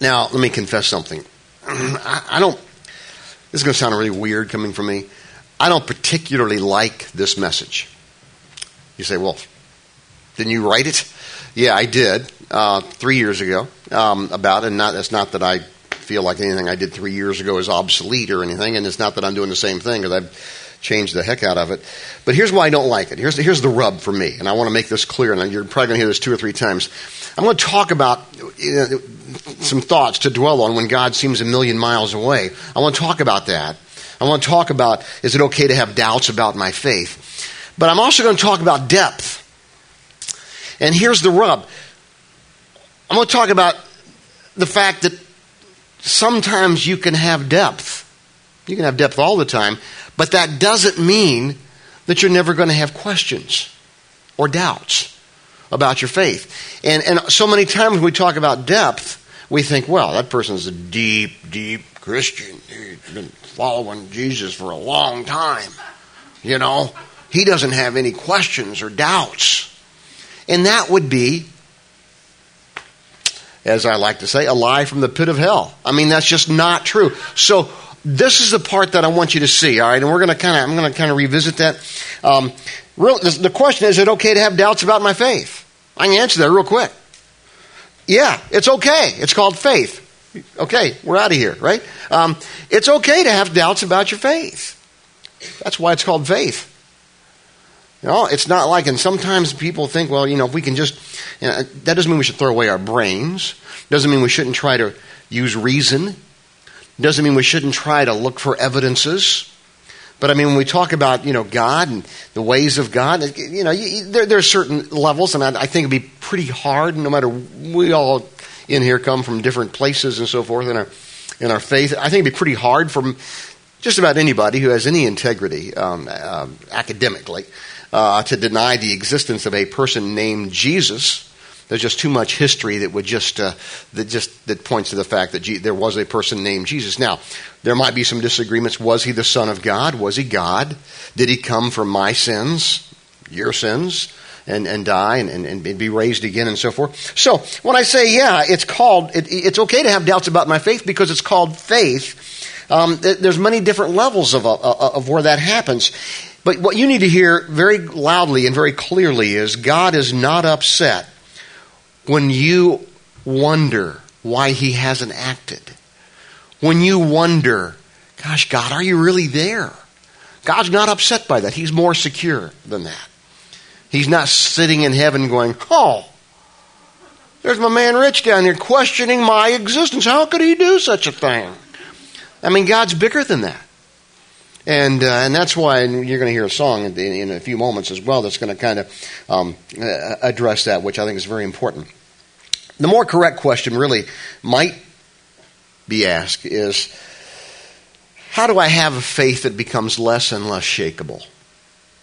Now, let me confess something. I, I don't, this is going to sound really weird coming from me. I don't particularly like this message. You say, well, didn't you write it? Yeah, I did uh, three years ago um, about it. And not, it's not that I feel like anything I did three years ago is obsolete or anything, and it's not that I'm doing the same thing because I've changed the heck out of it. But here's why I don't like it. Here's the, here's the rub for me, and I want to make this clear, and you're probably going to hear this two or three times. I'm going to talk about you know, some thoughts to dwell on when God seems a million miles away. I want to talk about that. I want to talk about is it okay to have doubts about my faith? But I'm also going to talk about depth. And here's the rub I'm going to talk about the fact that sometimes you can have depth. You can have depth all the time, but that doesn't mean that you're never going to have questions or doubts about your faith. And, and so many times when we talk about depth, we think, well, that person's a deep, deep Christian. He's been following Jesus for a long time. You know, he doesn't have any questions or doubts. And that would be, as I like to say, a lie from the pit of hell. I mean, that's just not true. So, this is the part that I want you to see, all right? And we're going to kind of, I'm going to kind of revisit that. Um, real, the question is, is it okay to have doubts about my faith? I can answer that real quick. Yeah, it's okay. It's called faith. Okay, we're out of here, right? Um, it's okay to have doubts about your faith. That's why it's called faith. You know, it's not like, and sometimes people think, well, you know, if we can just, you know, that doesn't mean we should throw away our brains. Doesn't mean we shouldn't try to use reason. Doesn't mean we shouldn't try to look for evidences. But I mean, when we talk about, you know, God and the ways of God, you know, there, there are certain levels, and I, I think it'd be pretty hard, no matter, we all in here come from different places and so forth in our, in our faith. I think it'd be pretty hard for just about anybody who has any integrity um, uh, academically uh, to deny the existence of a person named Jesus. There's just too much history that would just uh, that just that points to the fact that G- there was a person named Jesus. Now, there might be some disagreements. Was he the Son of God? Was he God? Did he come for my sins, your sins? and, and die and, and, and, be raised again and so forth. So when I say, yeah, it's called, it, it's okay to have doubts about my faith because it's called faith. Um, there's many different levels of, of, of where that happens. But what you need to hear very loudly and very clearly is God is not upset when you wonder why he hasn't acted. When you wonder, gosh, God, are you really there? God's not upset by that. He's more secure than that. He's not sitting in heaven going, oh, there's my man Rich down here questioning my existence. How could he do such a thing? I mean, God's bigger than that. And, uh, and that's why you're going to hear a song in, in, a few moments as well that's going to kind of um, uh, address that, which I think is very important. The more correct question really might be asked is how do I have a faith that becomes less and less shakable?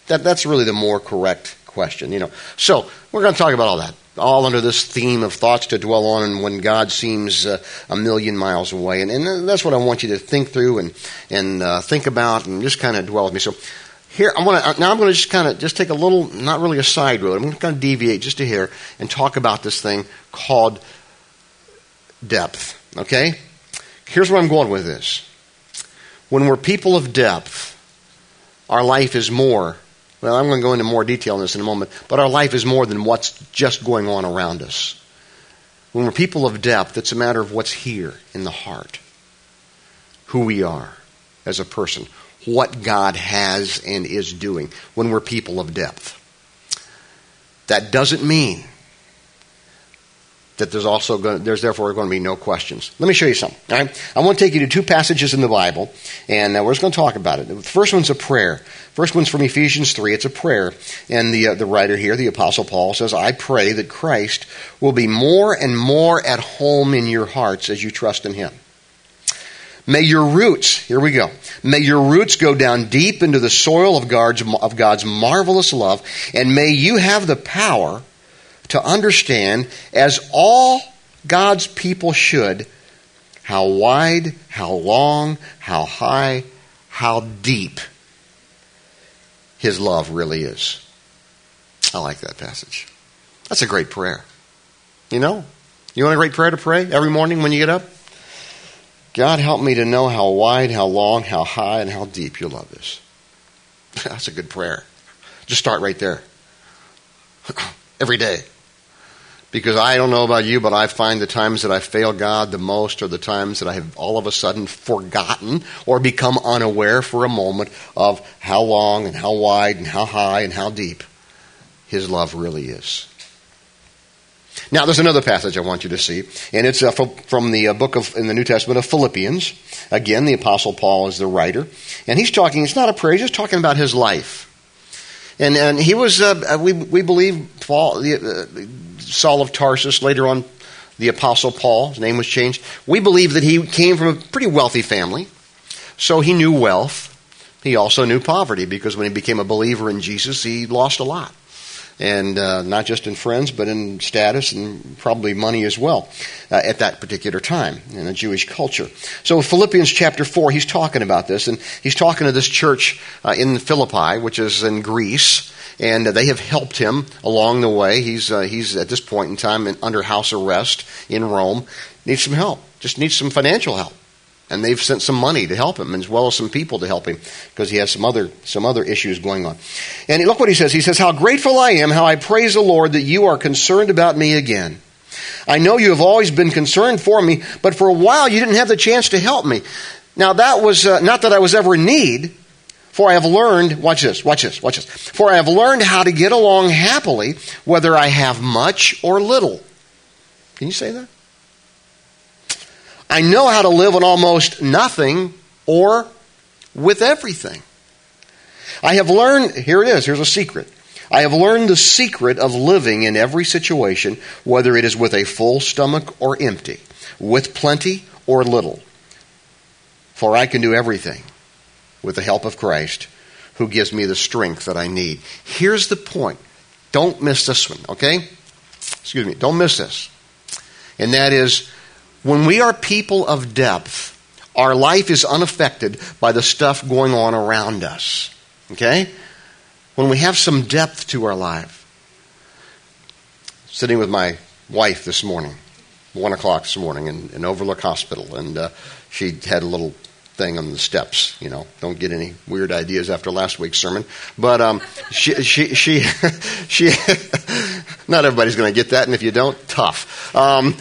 That, that's really the more correct question, you know. So we're going to talk about all that all under this theme of thoughts to dwell on and when God seems uh, a million miles away. And, and, that's what I want you to think through and, and uh, think about and just kind of dwell with me. So here, I want to, now I'm going to just kind of just take a little, not really a side road. I'm going to kind of deviate just a here and talk about this thing called depth. Okay? Here's where I'm going with this. When we're people of depth, our life is more well, I'm going to go into more detail on this in a moment, but our life is more than what's just going on around us. When we're people of depth, it's a matter of what's here in the heart, who we are as a person, what God has and is doing when we're people of depth. That doesn't mean that there's also going, there's therefore going to be no questions. Let me show you something. All right? I want to take you to two passages in the Bible, and uh, we're just going to talk about it. The first one's a prayer. First one's from Ephesians 3. It's a prayer. And the, uh, the writer here, the Apostle Paul, says, I pray that Christ will be more and more at home in your hearts as you trust in him. May your roots, here we go, may your roots go down deep into the soil of God's, of God's marvelous love, and may you have the power to understand, as all God's people should, how wide, how long, how high, how deep His love really is. I like that passage. That's a great prayer. You know? You want a great prayer to pray every morning when you get up? God, help me to know how wide, how long, how high, and how deep your love is. That's a good prayer. Just start right there. every day. Because I don't know about you, but I find the times that I fail God the most are the times that I have all of a sudden forgotten or become unaware for a moment of how long and how wide and how high and how deep His love really is. Now, there's another passage I want you to see, and it's uh, from the uh, book of in the New Testament of Philippians. Again, the Apostle Paul is the writer, and he's talking. It's not a prayer; he's just talking about his life. And and he was uh, we we believe Paul uh, Saul of Tarsus later on the apostle Paul his name was changed. We believe that he came from a pretty wealthy family, so he knew wealth. He also knew poverty because when he became a believer in Jesus, he lost a lot and uh, not just in friends, but in status and probably money as well uh, at that particular time in a Jewish culture. So, Philippians chapter 4, he's talking about this, and he's talking to this church uh, in Philippi, which is in Greece, and they have helped him along the way. He's, uh, he's at this point in time in, under house arrest in Rome, needs some help, just needs some financial help. And they've sent some money to help him as well as some people to help him because he has some other some other issues going on. And look what he says. He says how grateful i am how i praise the lord that you are concerned about me again. I know you have always been concerned for me but for a while you didn't have the chance to help me. Now that was uh, not that i was ever in need for i have learned watch this watch this watch this for i have learned how to get along happily whether i have much or little can you say that I know how to live on almost nothing or with everything. I have learned, here it is, here's a secret. I have learned the secret of living in every situation, whether it is with a full stomach or empty, with plenty or little. For I can do everything with the help of Christ who gives me the strength that I need. Here's the point. Don't miss this one, okay? Excuse me, don't miss this. And that is when we are people of depth, our life is unaffected by the stuff going on around us. Okay? When we have some depth to our life. Sitting with my wife this morning, 1 o'clock this morning in, in Overlook Hospital, and uh, she had a little thing on the steps. You know, don't get any weird ideas after last week's sermon. But um, she, she, she, she, not everybody's going to get that, and if you don't, tough. Um,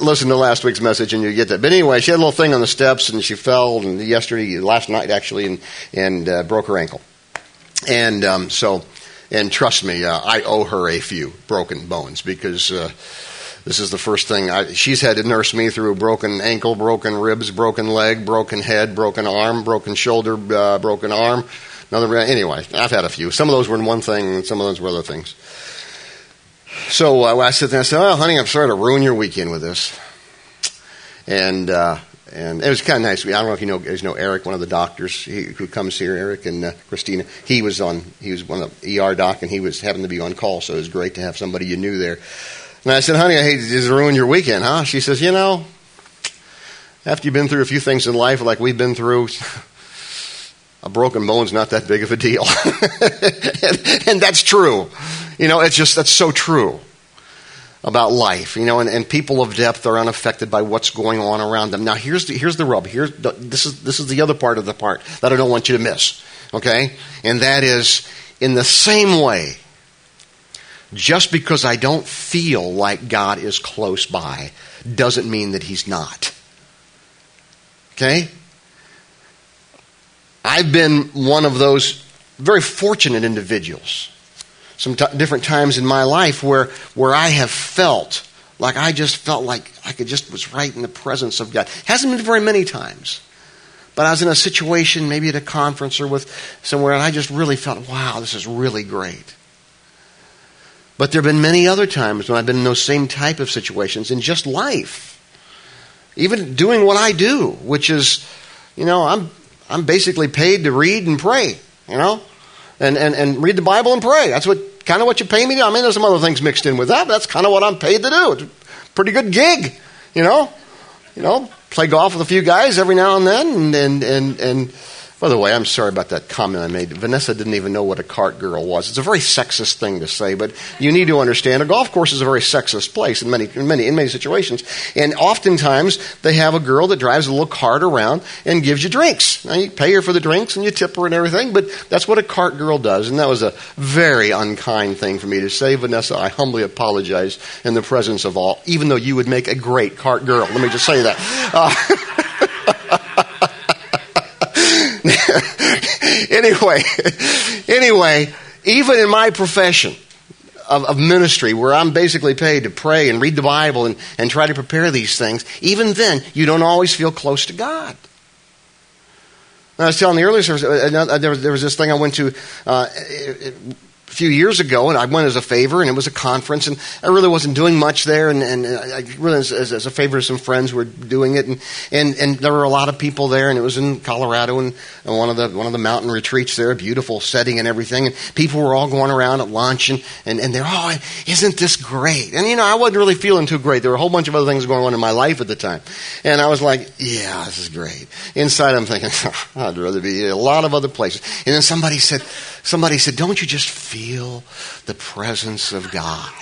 listen to last week's message and you get that. But anyway, she had a little thing on the steps and she fell and yesterday, last night actually, and, and uh, broke her ankle. And um, so, and trust me, uh, I owe her a few broken bones because uh, this is the first thing I, she's had to nurse me through broken ankle, broken ribs, broken leg, broken head, broken arm, broken shoulder, uh, broken arm. Another anyway, I've had a few. Some of those were in one thing, and some of those were other things. So uh, I sit there and I said, "Oh, honey, I'm sorry to ruin your weekend with this." And uh, and it was kind of nice. I don't know if you know, you know Eric, one of the doctors he, who comes here, Eric and uh, Christina. He was on. He was one of the ER doc, and he was having to be on call, so it was great to have somebody you knew there. And I said, "Honey, I hate to just ruin your weekend, huh?" She says, "You know, after you've been through a few things in life, like we've been through." a broken bone's not that big of a deal. and, and, that's true. You know, it's just, that's so true about life. You know, and, and people of depth are unaffected by what's going on around them. Now, here's the, here's the rub. Here's the, this, is, this is the other part of the part that I don't want you to miss. Okay? And that is, in the same way, just because I don't feel like God is close by doesn't mean that He's not. Okay? I've been one of those very fortunate individuals. Some t- different times in my life where, where I have felt like I just felt like I could just was right in the presence of God. Hasn't been very many times. But I was in a situation, maybe at a conference or with somewhere, and I just really felt, wow, this is really great. But there have been many other times when I've been in those same type of situations in just life. Even doing what I do, which is, you know, I'm I'm basically paid to read and pray, you know, and, and, and read the Bible and pray. That's what kind of what you pay me to. I mean, there's some other things mixed in with that, but that's kind of what I'm paid to do. It's a pretty good gig, you know, you know, play golf with a few guys every now and then, and and and, and By the way, I'm sorry about that comment I made. Vanessa didn't even know what a cart girl was. It's a very sexist thing to say, but you need to understand a golf course is a very sexist place in many, in many, in many situations. And oftentimes they have a girl that drives a little cart around and gives you drinks. Now you pay her for the drinks and you tip her and everything, but that's what a cart girl does. And that was a very unkind thing for me to say. Vanessa, I humbly apologize in the presence of all, even though you would make a great cart girl. Let me just say that. Uh, anyway, anyway, even in my profession of, of, ministry, where I'm basically paid to pray and read the Bible and, and try to prepare these things, even then, you don't always feel close to God. I was telling the earlier service, uh, there was, this thing I went to. Uh, few years ago, and I went as a favor, and it was a conference, and I really wasn't doing much there, and, and uh, I really as, as, a favor to some friends who were doing it, and, and, and there were a lot of people there, and it was in Colorado, and, and one of the one of the mountain retreats there, a beautiful setting and everything, and people were all going around at lunch, and, and, and they're, oh, isn't this great? And you know, I wasn't really feeling too great. There were a whole bunch of other things going on in my life at the time, and I was like, yeah, this is great. Inside, I'm thinking, I'd rather be a lot of other places. And then somebody said, somebody said, don't you just feel feel the presence of God.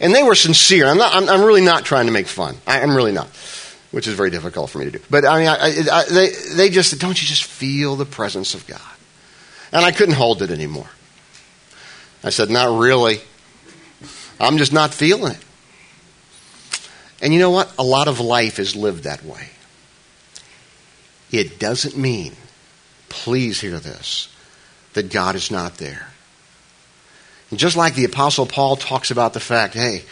And they were sincere. I'm, not, I'm, I'm really not trying to make fun. I, am really not, which is very difficult for me to do. But I mean, I, I, they, they just said, don't you just feel the presence of God? And I couldn't hold it anymore. I said, not really. I'm just not feeling it. And you know what? A lot of life is lived that way. It doesn't mean, please hear this, that God is not there. Just like the Apostle Paul talks about the fact, hey,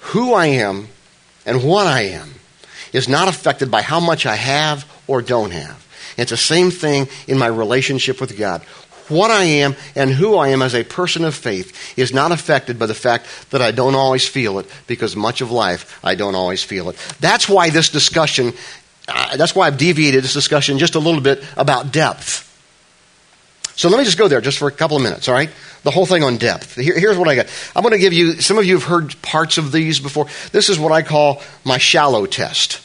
who I am and what I am is not affected by how much I have or don't have. It's the same thing in my relationship with God. What I am and who I am as a person of faith is not affected by the fact that I don't always feel it because much of life I don't always feel it. That's why this discussion, uh, that's why I've deviated this discussion just a little bit about depth. So let me just go there just for a couple of minutes, all right? The whole thing on depth. Here, here's what I got. I'm going to give you, some of you have heard parts of these before. This is what I call my shallow test.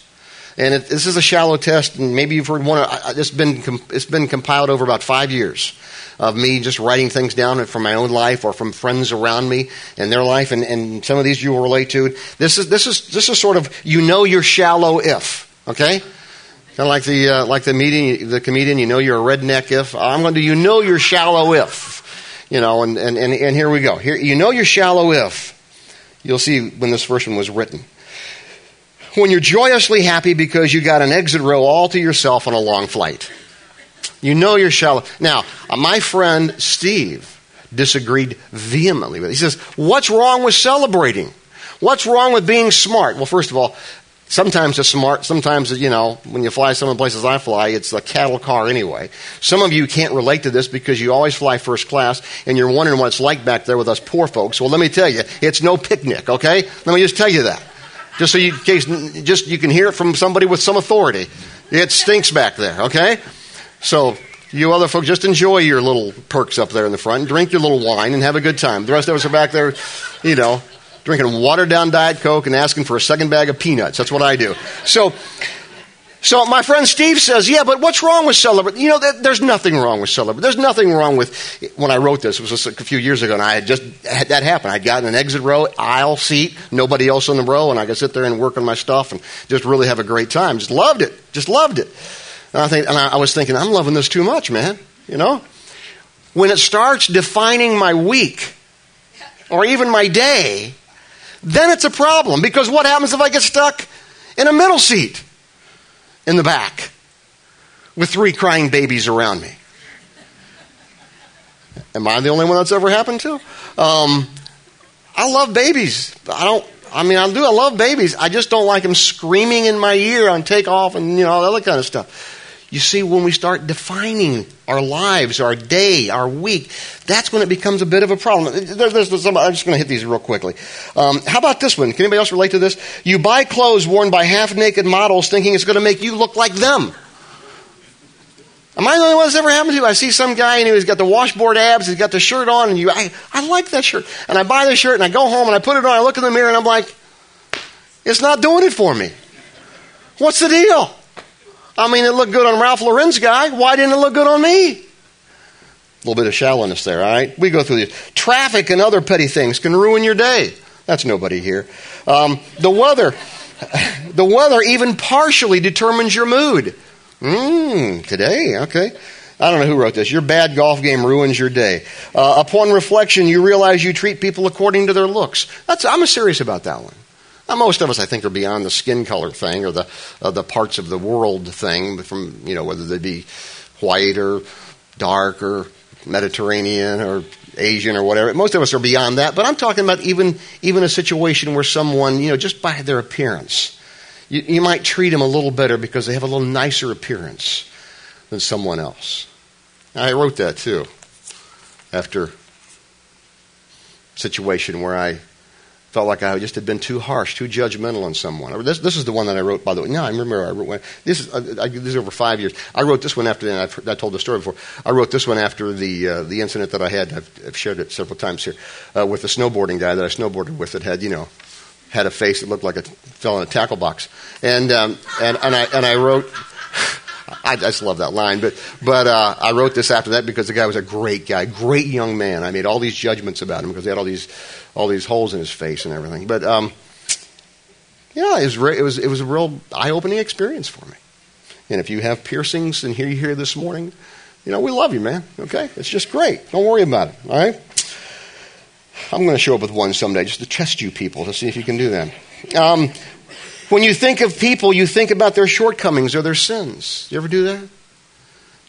And it, this is a shallow test, and maybe you've heard one. It's been, it's been compiled over about five years of me just writing things down from my own life or from friends around me and their life, and, and some of these you will relate to. This is, this is, this is sort of, you know you're shallow if, okay? Kind of like the uh, like the meeting, the comedian. You know you're a redneck if I'm going to. You know you're shallow if, you know. And and and, and here we go. Here you know you're shallow if. You'll see when this first one was written. When you're joyously happy because you got an exit row all to yourself on a long flight. You know you're shallow. Now, uh, my friend Steve disagreed vehemently with it. He says, What's wrong with celebrating? What's wrong with being smart? Well, first of all, Sometimes it's smart. Sometimes, you know, when you fly some of the places I fly, it's a cattle car anyway. Some of you can't relate to this because you always fly first class and you're wondering what it's like back there with us poor folks. Well, let me tell you, it's no picnic, okay? Let me just tell you that. Just so you, case, just you can hear it from somebody with some authority. It stinks back there, okay? So you other folks just enjoy your little perks up there in the front, drink your little wine, and have a good time. The rest of us are back there, you know, drinking watered down Diet Coke and asking for a second bag of peanuts. That's what I do. So, so my friend Steve says, yeah, but what's wrong with celebrate? You know, there's nothing wrong with celebrate. There's nothing wrong with, when I wrote this, it was a few years ago, and I had just had that happen. I'd gotten an exit row, aisle seat, nobody else in the row, and I could sit there and work on my stuff and just really have a great time. Just loved it. Just loved it. And I, think, and I was thinking, I'm loving this too much, man. You know? When it starts defining my week, or even my day, then it's a problem because what happens if I get stuck in a middle seat in the back with three crying babies around me? Am I the only one that's ever happened to? Um, I love babies. I don't. I mean, I do. I love babies. I just don't like them screaming in my ear on takeoff and you know all that kind of stuff. You see, when we start defining our lives, our day, our week, that's when it becomes a bit of a problem. There's, there's some, I'm just going to hit these real quickly. Um, how about this one? Can anybody else relate to this? You buy clothes worn by half naked models thinking it's going to make you look like them. Am I the only one that's ever happened to? You? I see some guy and he's got the washboard abs, he's got the shirt on, and you, I, I like that shirt. And I buy the shirt and I go home and I put it on, I look in the mirror and I'm like, it's not doing it for me. What's the deal? I mean, it looked good on Ralph Lauren's guy. Why didn't it look good on me? A little bit of shallowness there, all right? We go through these. Traffic and other petty things can ruin your day. That's nobody here. Um, the weather, the weather even partially determines your mood. Mmm, today, okay. I don't know who wrote this. Your bad golf game ruins your day. Uh, upon reflection, you realize you treat people according to their looks. That's, I'm serious about that one. Now, most of us, I think, are beyond the skin color thing or the uh, the parts of the world thing, from you know whether they be white or dark or Mediterranean or Asian or whatever. Most of us are beyond that. But I'm talking about even even a situation where someone, you know, just by their appearance, you, you might treat them a little better because they have a little nicer appearance than someone else. I wrote that too after situation where I felt like I just had been too harsh, too judgmental on someone. This, this is the one that I wrote, by the way. No, I remember I wrote. This is, I, I, this is over five years. I wrote this one after, and I've, I told the story before. I wrote this one after the, uh, the incident that I had. I've, I've shared it several times here uh, with the snowboarding guy that I snowboarded with that had, you know, had a face that looked like it fell in a tackle box. And, um, and, and, I, and I wrote, I just love that line. But, but uh, I wrote this after that because the guy was a great guy, great young man. I made all these judgments about him because he had all these all these holes in his face and everything. But um, yeah, it was, re- it was it was a real eye opening experience for me. And if you have piercings and here you here this morning, you know we love you, man. Okay, it's just great. Don't worry about it. All right. I'm going to show up with one someday just to test you people to see if you can do that. Um, when you think of people, you think about their shortcomings or their sins. You ever do that?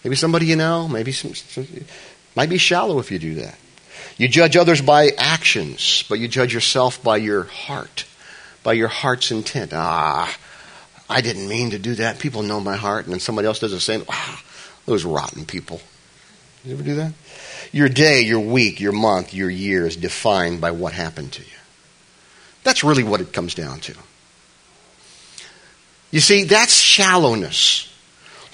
Maybe somebody you know, maybe some, some might be shallow if you do that. You judge others by actions, but you judge yourself by your heart, by your heart's intent. Ah, I didn't mean to do that. People know my heart, and then somebody else does the same. Ah, those rotten people. You ever do that? Your day, your week, your month, your year is defined by what happened to you. That's really what it comes down to. You see, that's shallowness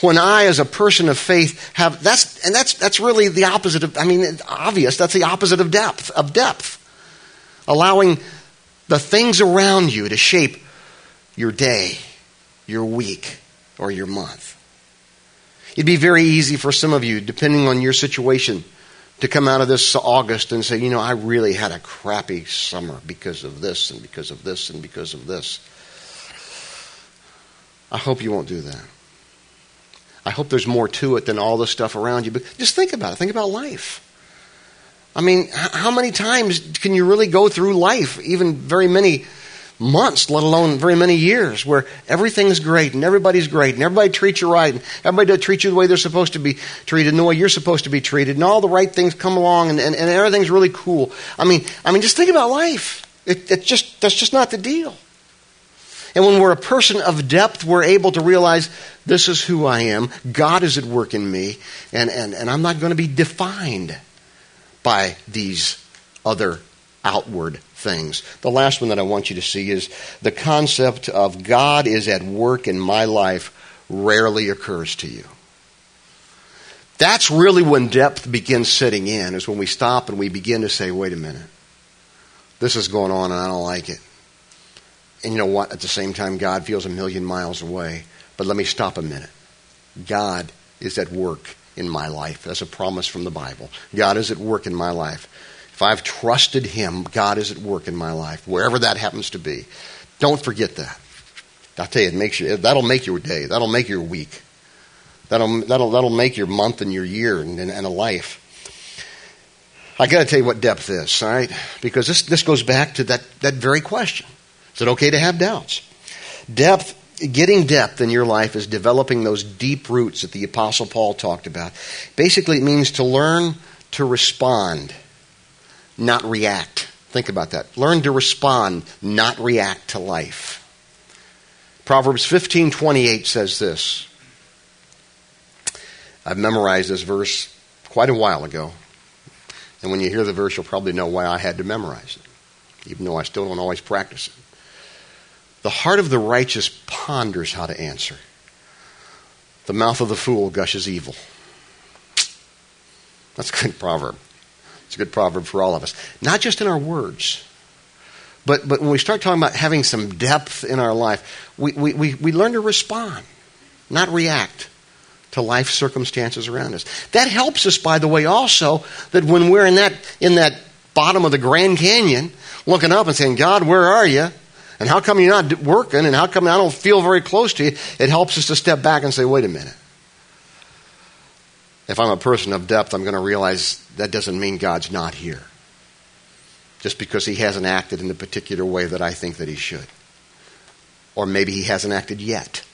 when I, as a person of faith, have that's and that's that's really the opposite of. I mean, obvious. That's the opposite of depth. Of depth, allowing the things around you to shape your day, your week, or your month. It'd be very easy for some of you, depending on your situation, to come out of this August and say, you know, I really had a crappy summer because of this and because of this and because of this. I hope you won't do that. I hope there's more to it than all the stuff around you. But just think about it. Think about life. I mean, how many times can you really go through life, even very many months, let alone very many years, where everything's great and everybody's great and everybody treats you right and everybody treats you the way they're supposed to be treated and the way you're supposed to be treated and all the right things come along and, and, and everything's really cool. I mean, I mean, just think about life. It, it just, that's just not the deal. And when we're a person of depth, we're able to realize this is who I am. God is at work in me, and, and, and I'm not going to be defined by these other outward things. The last one that I want you to see is the concept of God is at work in my life rarely occurs to you. That's really when depth begins setting in, is when we stop and we begin to say, wait a minute, this is going on and I don't like it. And you know what? At the same time, God feels a million miles away. But let me stop a minute. God is at work in my life. That's a promise from the Bible. God is at work in my life. If I've trusted Him, God is at work in my life, wherever that happens to be. Don't forget that. I'll tell you, it makes you, that'll make your day. That'll make your week. That'll, that'll, that'll make your month and your year and, and, and a life. I got to tell you what depth is, all right? Because this, this goes back to that, that very question. Is it okay to have doubts? Depth, getting depth in your life is developing those deep roots that the Apostle Paul talked about. Basically, it means to learn to respond, not react. Think about that. Learn to respond, not react to life. Proverbs 15:28 says this. I've memorized this verse quite a while ago. And when you hear the verse, you'll probably know why I had to memorize it, even though I still don't always practice it. The heart of the righteous ponders how to answer. The mouth of the fool gushes evil. That's a good proverb. It's a good proverb for all of us. Not just in our words, but, but when we start talking about having some depth in our life, we, we, we, we learn to respond. not react to life circumstances around us. That helps us, by the way, also that when we're in that in that bottom of the Grand Canyon, looking up and saying, "God, where are you?" And how come you're not working? And how come I don't feel very close to you? It helps us to step back and say, "Wait a minute." If I'm a person of depth, I'm going to realize that doesn't mean God's not here. Just because he hasn't acted in the particular way that I think that he should. Or maybe he hasn't acted yet.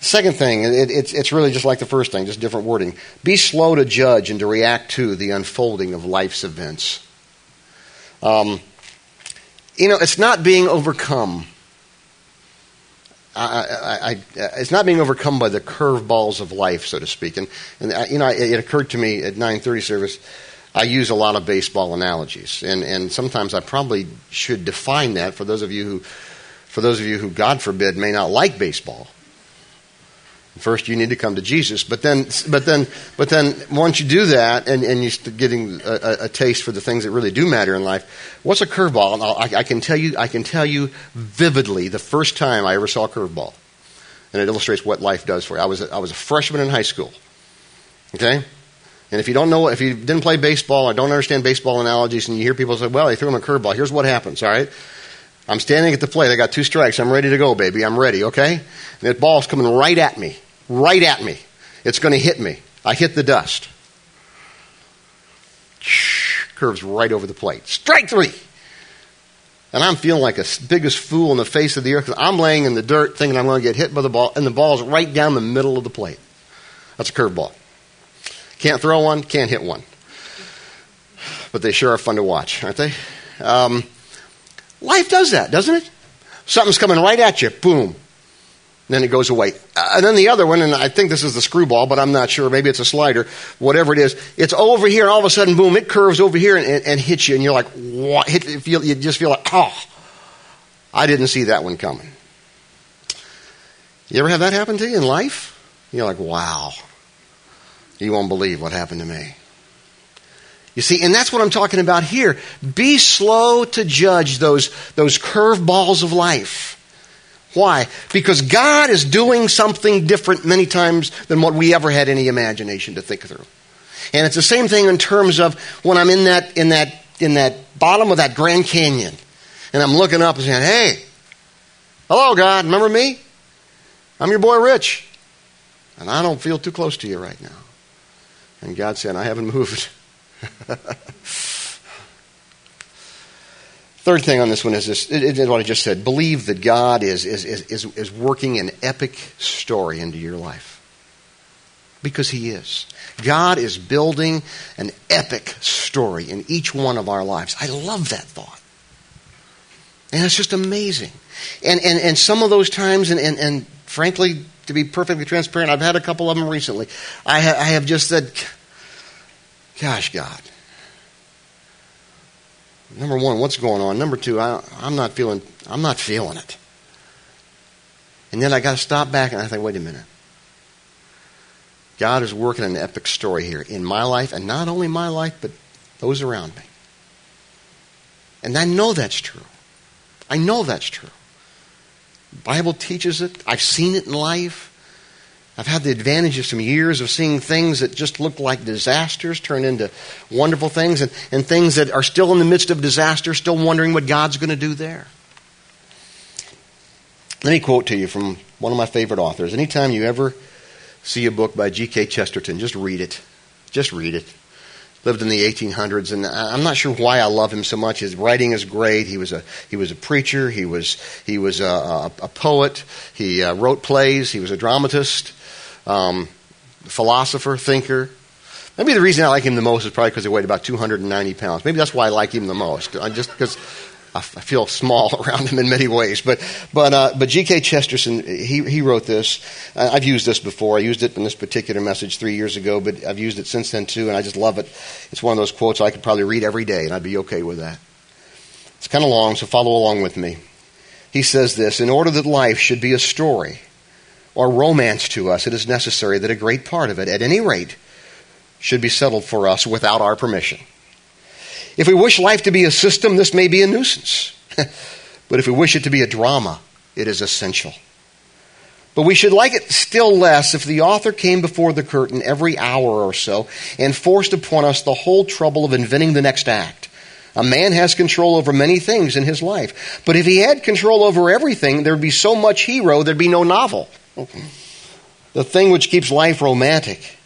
Second thing, it, it's, it's really just like the first thing, just different wording. Be slow to judge and to react to the unfolding of life's events. Um, you know, it's not being overcome. I, I, I, it's not being overcome by the curveballs of life, so to speak. And, and you know, it, it occurred to me at 9:30 service. I use a lot of baseball analogies, and, and sometimes I probably should define that for those of you who, for those of you who, God forbid, may not like baseball. First, you need to come to Jesus, but then, but then, but then, once you do that, and, and you're getting a, a, taste for the things that really do matter in life, what's a curveball? I, I, can tell you, I can tell you vividly the first time I ever saw a curveball, and it illustrates what life does for you. I was a, I was a freshman in high school. Okay, and if you don't know, if you didn't play baseball or don't understand baseball analogies, and you hear people say, "Well, they threw him a curveball," here's what happens. All right. I'm standing at the plate. I got two strikes. I'm ready to go, baby. I'm ready, okay? And that ball's coming right at me right at me. It's going to hit me. I hit the dust. Curves right over the plate. Strike three. And I'm feeling like a biggest fool in the face of the earth. Because I'm laying in the dirt thinking I'm going to get hit by the ball, and the ball's right down the middle of the plate. That's a curveball. Can't throw one, can't hit one. But they sure are fun to watch, aren't they? Um, life does that, doesn't it? Something's coming right at you. Boom then it goes away. Uh, and then the other one, and I think this is the screwball, but I'm not sure. Maybe it's a slider, whatever it is. It's over here, and all of a sudden, boom, it curves over here and, and, and hits you, and you're like, what? Hit, you, feel, you just feel like, oh, I didn't see that one coming. You ever have that happen to you in life? You're like, wow, you won't believe what happened to me. You see, and that's what I'm talking about here. Be slow to judge those, those curveballs of life. Why? Because God is doing something different many times than what we ever had any imagination to think through. And it's the same thing in terms of when I'm in that, in that, in that bottom of that Grand Canyon and I'm looking up and saying, hey, hello, God, remember me? I'm your boy Rich. And I don't feel too close to you right now. And God said, I haven't moved. Third thing on this one is this it, it, what I just said. Believe that God is, is, is, is working an epic story into your life. Because He is. God is building an epic story in each one of our lives. I love that thought. And it's just amazing. And, and, and some of those times, and, and, and frankly, to be perfectly transparent, I've had a couple of them recently. I, ha- I have just said, Gosh, God, Number one, what's going on? Number two, I, am not feeling. I'm not feeling it. And then I got to stop back and I think, wait a minute. God is working an epic story here in my life, and not only my life, but those around me. And I know that's true. I know that's true. The Bible teaches it. I've seen it in life. I've had the advantage of some years of seeing things that just look like disasters turn into wonderful things, and, and things that are still in the midst of disaster, still wondering what God's going to do there. Let me quote to you from one of my favorite authors. Anytime you ever see a book by G.K. Chesterton, just read it. Just read it. Lived in the 1800s, and I'm not sure why I love him so much. His writing is great. He was a he was a preacher. He was he was a, a, a poet. He uh, wrote plays. He was a dramatist um, philosopher, thinker. Maybe the reason I like him the most is probably because he weighed about 290 pounds. Maybe that's why I like him the most. I just because I feel small around him in many ways. But but uh, but G.K. Chesterton he he wrote this. I've used this before. I used it in this particular message three years ago, but I've used it since then too, and I just love it. It's one of those quotes I could probably read every day, and I'd be okay with that. It's kind of long, so follow along with me. He says this: In order that life should be a story or romance to us, it is necessary that a great part of it, at any rate, should be settled for us without our permission. If we wish life to be a system, this may be a nuisance. but if we wish it to be a drama, it is essential. But we should like it still less if the author came before the curtain every hour or so and forced upon us the whole trouble of inventing the next act. A man has control over many things in his life. But if he had control over everything, there'd be so much hero, there'd be no novel. The thing which keeps life romantic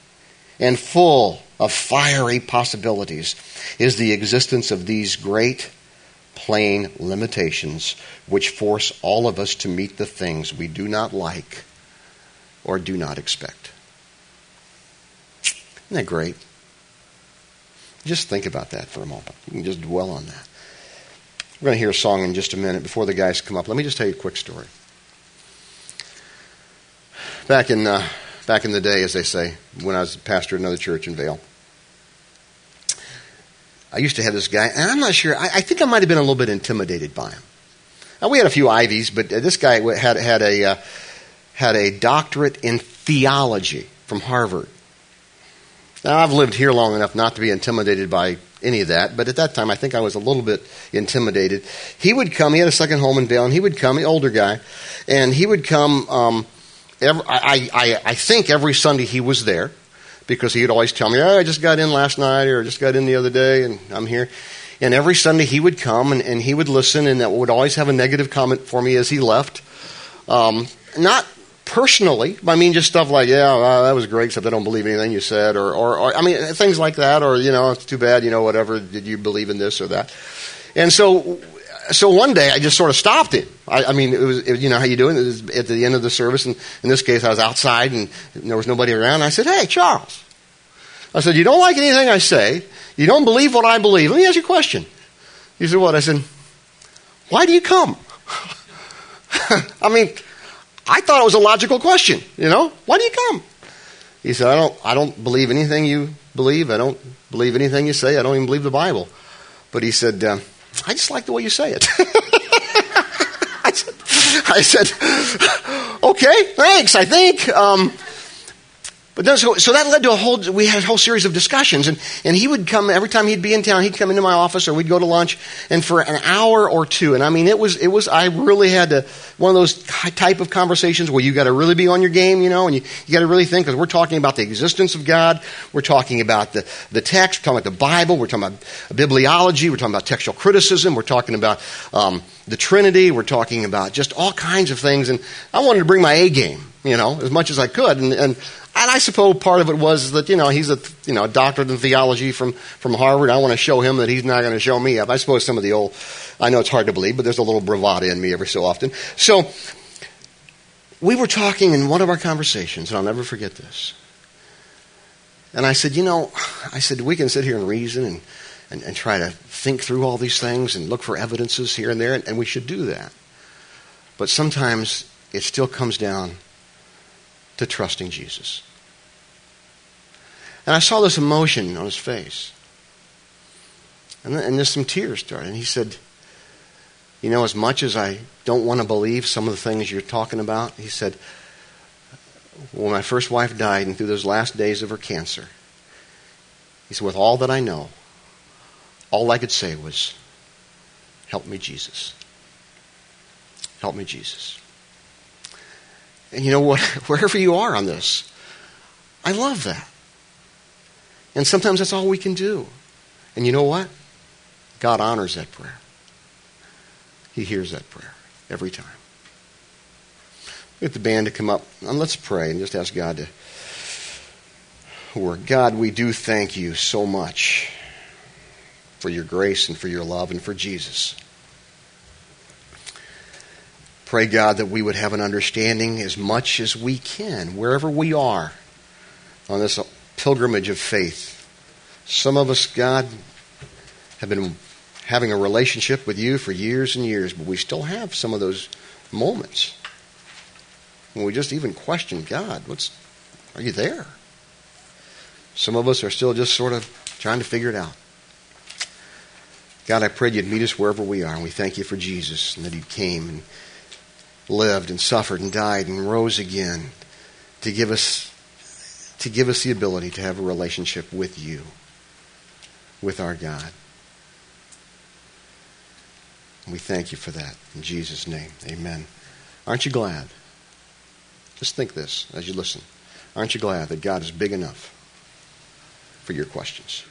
and full of fiery possibilities is the existence of these great, plain limitations which force all of us to meet the things we do not like or do not expect. Isn't that great? Just think about that for a moment. You can just dwell on that. We're going to hear a song in just a minute before the guys come up. Let me just tell you a quick story. Back in, uh, back in the day, as they say, when I was pastor at another church in Vail. I used to have this guy, and I'm not sure, I, I think I might have been a little bit intimidated by him. Now, we had a few Ivies, but uh, this guy had, had, a, uh, had a doctorate in theology from Harvard. Now, I've lived here long enough not to be intimidated by any of that, but at that time I think I was a little bit intimidated. He would come, he had a second home in Vail, and he would come, the older guy, and he would come, um, every, I, I, I think every Sunday he was there because he would always tell me, oh, I just got in last night or I just got in the other day and I'm here. And every Sunday he would come and, and he would listen and that would always have a negative comment for me as he left. Um, not personally. I mean, just stuff like, yeah, that was great, except I don't believe anything you said, or, or, or, I mean, things like that, or, you know, it's too bad, you know, whatever, did you believe in this or that? And so, so one day I just sort of stopped him. I, I mean, it was, it, you know, how you doing? It was at the end of the service, and in this case I was outside and there was nobody around. I said, hey, Charles. I said, you don't like anything I say. You don't believe what I believe. Let me ask you a question. He said, what? I said, why do you come? I mean, I thought it was a logical question. You know, why do you come? He said, I don't, I don't believe anything you believe. I don't believe anything you say. I don't even believe the Bible. But he said, uh, I just like the way you say it. I, said, I said, okay, thanks, I think. Um, but then, so, so that led to a whole, we had a whole series of discussions. And, and he would come, every time he'd be in town, he'd come into my office or we'd go to lunch. And for an hour or two, and I mean, it was, it was, I really had to, one of those type of conversations where you got to really be on your game, you know, and you, you got to really think, because we're talking about the existence of God. We're talking about the, the text. We're talking about the Bible. We're talking about bibliology. We're talking about textual criticism. We're talking about, um, the Trinity. We're talking about just all kinds of things. And I wanted to bring my A game, you know, as much as I could. And, and and I suppose part of it was that, you know, he's a, you know, doctorate in theology from, from Harvard. I want to show him that he's not going to show me up. I suppose some of the old, I know it's hard to believe, but there's a little bravado in me every so often. So, we were talking in one of our conversations, and I'll never forget this. And I said, you know, I said, we can sit here and reason and, and, and try to think through all these things and look for evidences here and there, and, and we should do that. But sometimes it still comes down to trusting Jesus. And I saw this emotion on his face. And, there's some tears started. And he said, You know, as much as I don't want to believe some of the things you're talking about, he said, When my first wife died and through those last days of her cancer, he said, With all that I know, all I could say was, Help me, Jesus. Help me, Jesus. And you know what? Wherever you are on this, I love that. And sometimes that's all we can do. And you know what? God honors that prayer. He hears that prayer every time. Get the band to come up and let's pray and just ask God to work. God, we do thank you so much for your grace and for your love and for Jesus. Pray, God, that we would have an understanding as much as we can, wherever we are on this pilgrimage of faith. Some of us, God, have been having a relationship with you for years and years, but we still have some of those moments when we just even question God. What's are you there? Some of us are still just sort of trying to figure it out. God, I pray you'd meet us wherever we are, and we thank you for Jesus and that he came and lived and suffered and died and rose again to give us to give us the ability to have a relationship with you, with our God. We thank you for that. In Jesus' name, amen. Aren't you glad? Just think this as you listen. Aren't you glad that God is big enough for your questions?